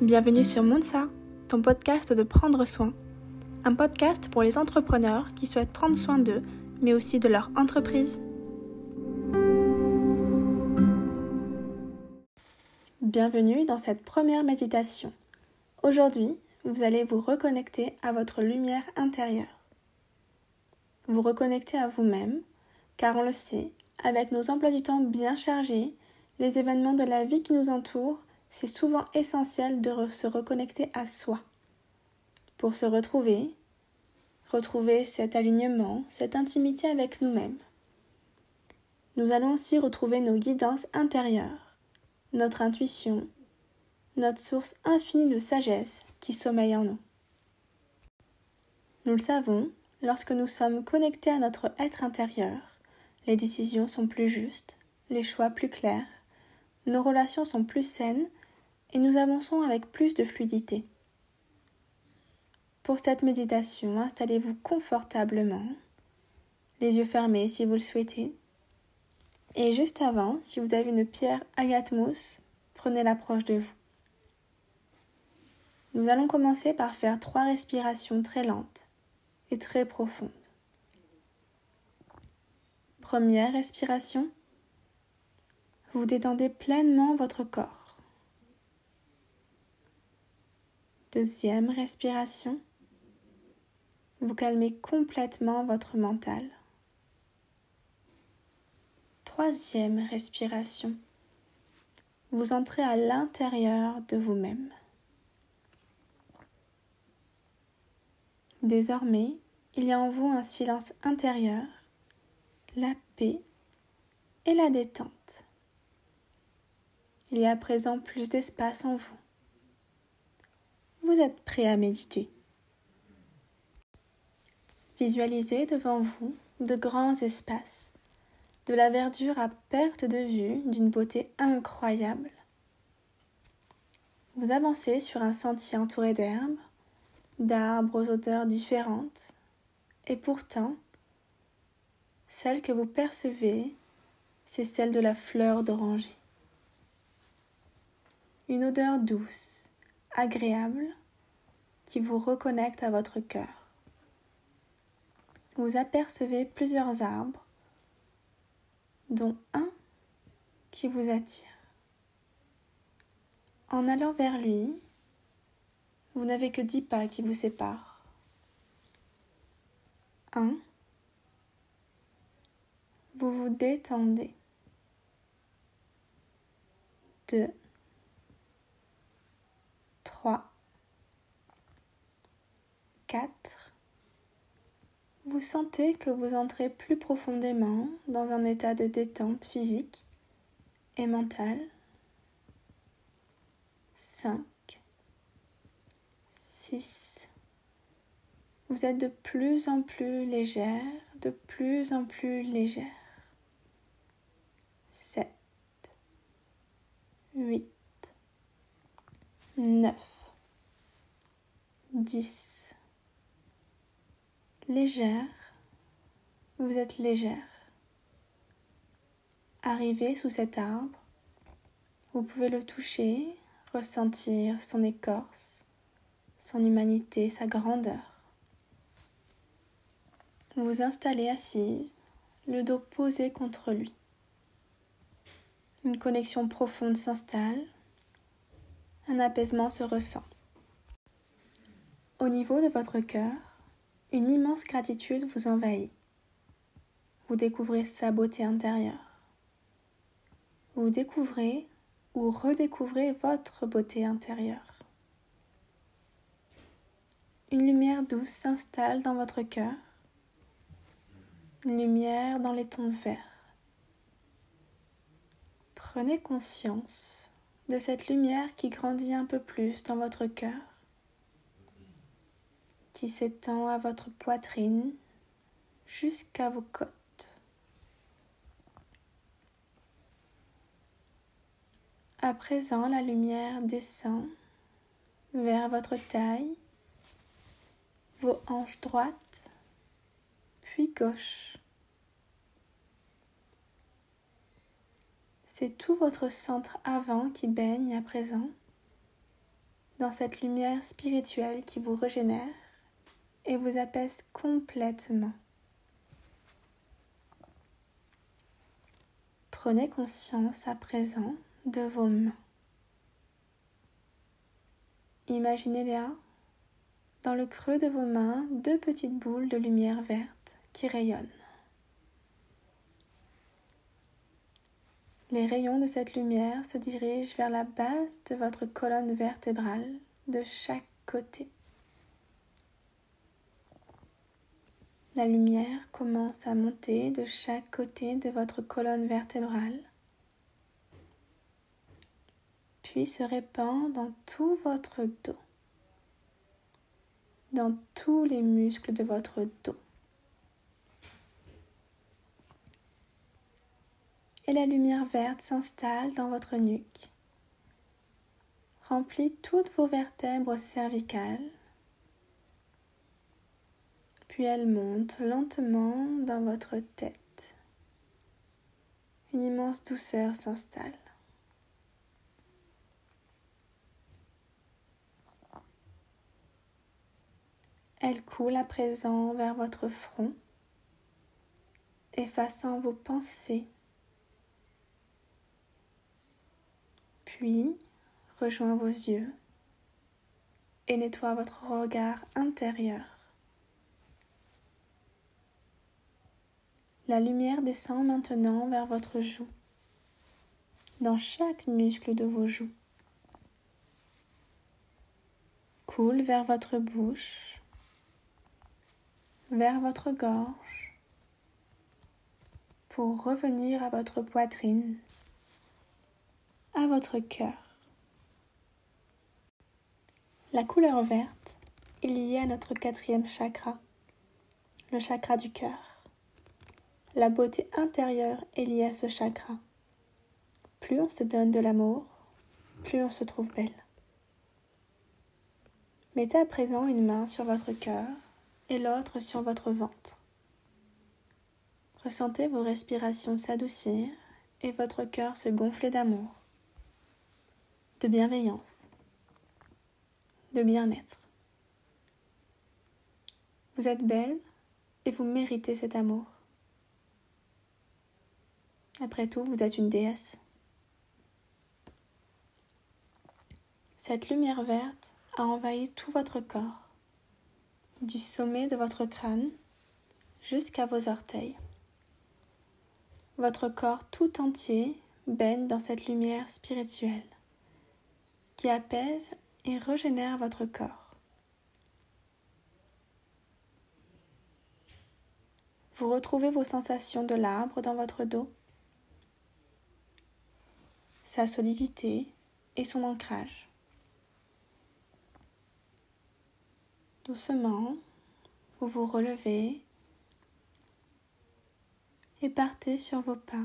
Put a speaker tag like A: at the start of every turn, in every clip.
A: Bienvenue sur Moonsa, ton podcast de prendre soin. Un podcast pour les entrepreneurs qui souhaitent prendre soin d'eux, mais aussi de leur entreprise. Bienvenue dans cette première méditation. Aujourd'hui, vous allez vous reconnecter à votre lumière intérieure. Vous reconnecter à vous-même, car on le sait, avec nos emplois du temps bien chargés, les événements de la vie qui nous entourent, c'est souvent essentiel de se reconnecter à soi. Pour se retrouver, retrouver cet alignement, cette intimité avec nous-mêmes. Nous allons aussi retrouver nos guidances intérieures, notre intuition, notre source infinie de sagesse qui sommeille en nous. Nous le savons, lorsque nous sommes connectés à notre être intérieur, les décisions sont plus justes, les choix plus clairs, nos relations sont plus saines et nous avançons avec plus de fluidité. Pour cette méditation, installez-vous confortablement, les yeux fermés si vous le souhaitez. Et juste avant, si vous avez une pierre agate mousse, prenez-la proche de vous. Nous allons commencer par faire trois respirations très lentes et très profondes. Première respiration, vous détendez pleinement votre corps. Deuxième respiration, vous calmez complètement votre mental. Troisième respiration, vous entrez à l'intérieur de vous-même. Désormais, il y a en vous un silence intérieur, la paix et la détente. Il y a à présent plus d'espace en vous vous êtes prêt à méditer. Visualisez devant vous de grands espaces, de la verdure à perte de vue d'une beauté incroyable. Vous avancez sur un sentier entouré d'herbes, d'arbres aux odeurs différentes, et pourtant, celle que vous percevez, c'est celle de la fleur d'oranger. Une odeur douce, agréable qui vous reconnecte à votre cœur. Vous apercevez plusieurs arbres, dont un qui vous attire. En allant vers lui, vous n'avez que dix pas qui vous séparent. Un, Vous vous détendez. 2 4. Vous sentez que vous entrez plus profondément dans un état de détente physique et mentale. 5. 6. Vous êtes de plus en plus légère, de plus en plus légère. 7. 8. 9. 10 légère, vous êtes légère. Arrivé sous cet arbre, vous pouvez le toucher, ressentir son écorce, son humanité, sa grandeur. Vous vous installez assise, le dos posé contre lui. Une connexion profonde s'installe, un apaisement se ressent. Au niveau de votre cœur, une immense gratitude vous envahit. Vous découvrez sa beauté intérieure. Vous découvrez ou redécouvrez votre beauté intérieure. Une lumière douce s'installe dans votre cœur. Une lumière dans les tons verts. Prenez conscience de cette lumière qui grandit un peu plus dans votre cœur qui s'étend à votre poitrine jusqu'à vos côtes. À présent, la lumière descend vers votre taille, vos hanches droites, puis gauche. C'est tout votre centre avant qui baigne à présent dans cette lumière spirituelle qui vous régénère et vous apaise complètement. Prenez conscience à présent de vos mains. Imaginez bien dans le creux de vos mains deux petites boules de lumière verte qui rayonnent. Les rayons de cette lumière se dirigent vers la base de votre colonne vertébrale de chaque côté. La lumière commence à monter de chaque côté de votre colonne vertébrale, puis se répand dans tout votre dos, dans tous les muscles de votre dos. et la lumière verte s'installe dans votre nuque, remplit toutes vos vertèbres cervicales, puis elle monte lentement dans votre tête. Une immense douceur s'installe. Elle coule à présent vers votre front, effaçant vos pensées puis rejoins vos yeux et nettoie votre regard intérieur. La lumière descend maintenant vers votre joue, dans chaque muscle de vos joues. Coule vers votre bouche, vers votre gorge, pour revenir à votre poitrine à votre cœur. La couleur verte est liée à notre quatrième chakra, le chakra du cœur. La beauté intérieure est liée à ce chakra. Plus on se donne de l'amour, plus on se trouve belle. Mettez à présent une main sur votre cœur et l'autre sur votre ventre. Ressentez vos respirations s'adoucir et votre cœur se gonfler d'amour de bienveillance, de bien-être. Vous êtes belle et vous méritez cet amour. Après tout, vous êtes une déesse. Cette lumière verte a envahi tout votre corps, du sommet de votre crâne jusqu'à vos orteils. Votre corps tout entier baigne dans cette lumière spirituelle qui apaise et régénère votre corps. Vous retrouvez vos sensations de l'arbre dans votre dos, sa solidité et son ancrage. Doucement, vous vous relevez et partez sur vos pas.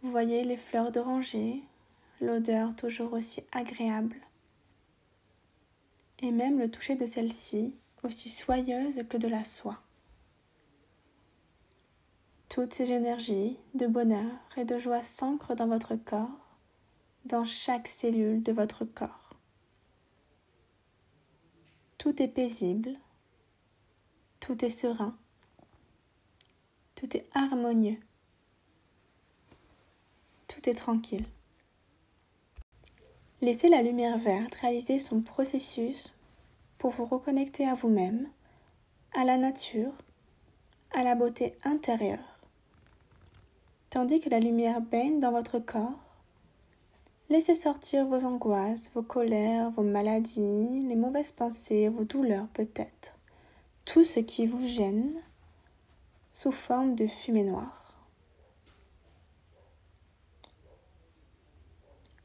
A: Vous voyez les fleurs d'oranger l'odeur toujours aussi agréable, et même le toucher de celle-ci aussi soyeuse que de la soie. Toutes ces énergies de bonheur et de joie s'ancrent dans votre corps, dans chaque cellule de votre corps. Tout est paisible, tout est serein, tout est harmonieux, tout est tranquille. Laissez la lumière verte réaliser son processus pour vous reconnecter à vous-même, à la nature, à la beauté intérieure. Tandis que la lumière baigne dans votre corps, laissez sortir vos angoisses, vos colères, vos maladies, les mauvaises pensées, vos douleurs peut-être, tout ce qui vous gêne sous forme de fumée noire.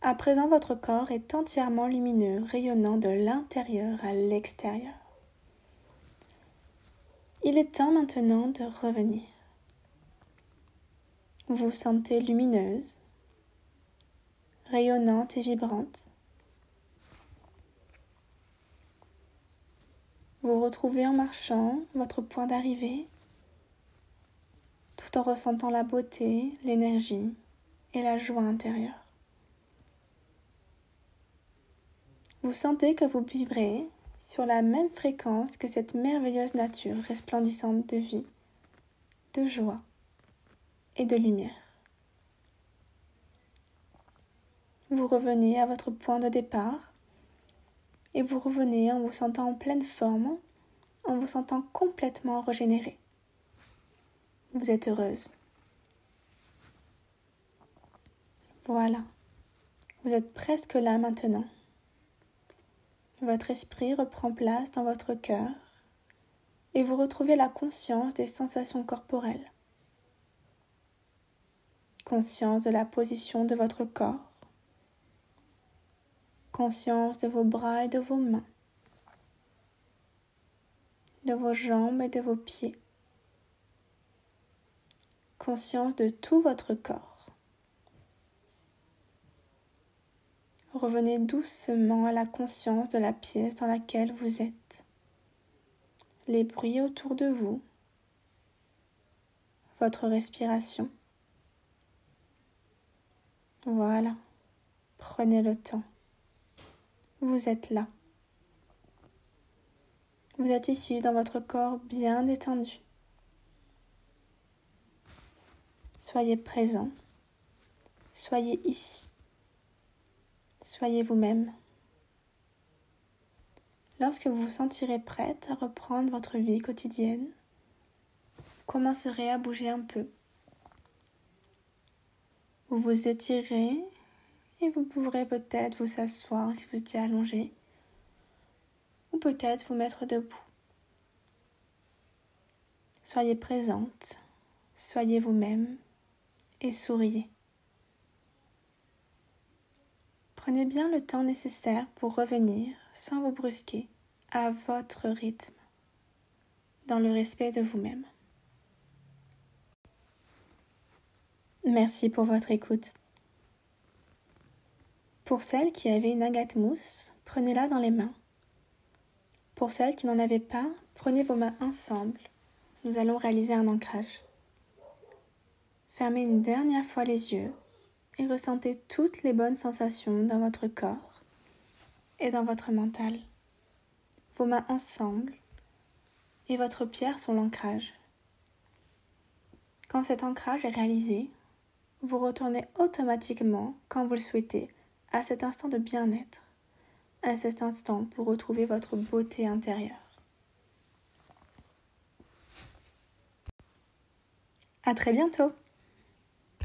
A: À présent, votre corps est entièrement lumineux, rayonnant de l'intérieur à l'extérieur. Il est temps maintenant de revenir. Vous vous sentez lumineuse, rayonnante et vibrante. Vous retrouvez en marchant votre point d'arrivée tout en ressentant la beauté, l'énergie et la joie intérieure. Vous sentez que vous vibrez sur la même fréquence que cette merveilleuse nature resplendissante de vie, de joie et de lumière. Vous revenez à votre point de départ et vous revenez en vous sentant en pleine forme, en vous sentant complètement régénéré. Vous êtes heureuse. Voilà, vous êtes presque là maintenant. Votre esprit reprend place dans votre cœur et vous retrouvez la conscience des sensations corporelles. Conscience de la position de votre corps. Conscience de vos bras et de vos mains. De vos jambes et de vos pieds. Conscience de tout votre corps. Revenez doucement à la conscience de la pièce dans laquelle vous êtes, les bruits autour de vous, votre respiration. Voilà, prenez le temps. Vous êtes là. Vous êtes ici dans votre corps bien détendu. Soyez présent. Soyez ici. Soyez vous-même. Lorsque vous vous sentirez prête à reprendre votre vie quotidienne, commencerez à bouger un peu. Vous vous étirez et vous pourrez peut-être vous asseoir si vous étiez allongé ou peut-être vous mettre debout. Soyez présente, soyez vous-même et souriez. Prenez bien le temps nécessaire pour revenir, sans vous brusquer, à votre rythme, dans le respect de vous-même. Merci pour votre écoute. Pour celles qui avaient une agate mousse, prenez-la dans les mains. Pour celles qui n'en avaient pas, prenez vos mains ensemble. Nous allons réaliser un ancrage. Fermez une dernière fois les yeux et ressentez toutes les bonnes sensations dans votre corps et dans votre mental. Vos mains ensemble et votre pierre sur l'ancrage. Quand cet ancrage est réalisé, vous retournez automatiquement, quand vous le souhaitez, à cet instant de bien-être, à cet instant pour retrouver votre beauté intérieure. À très bientôt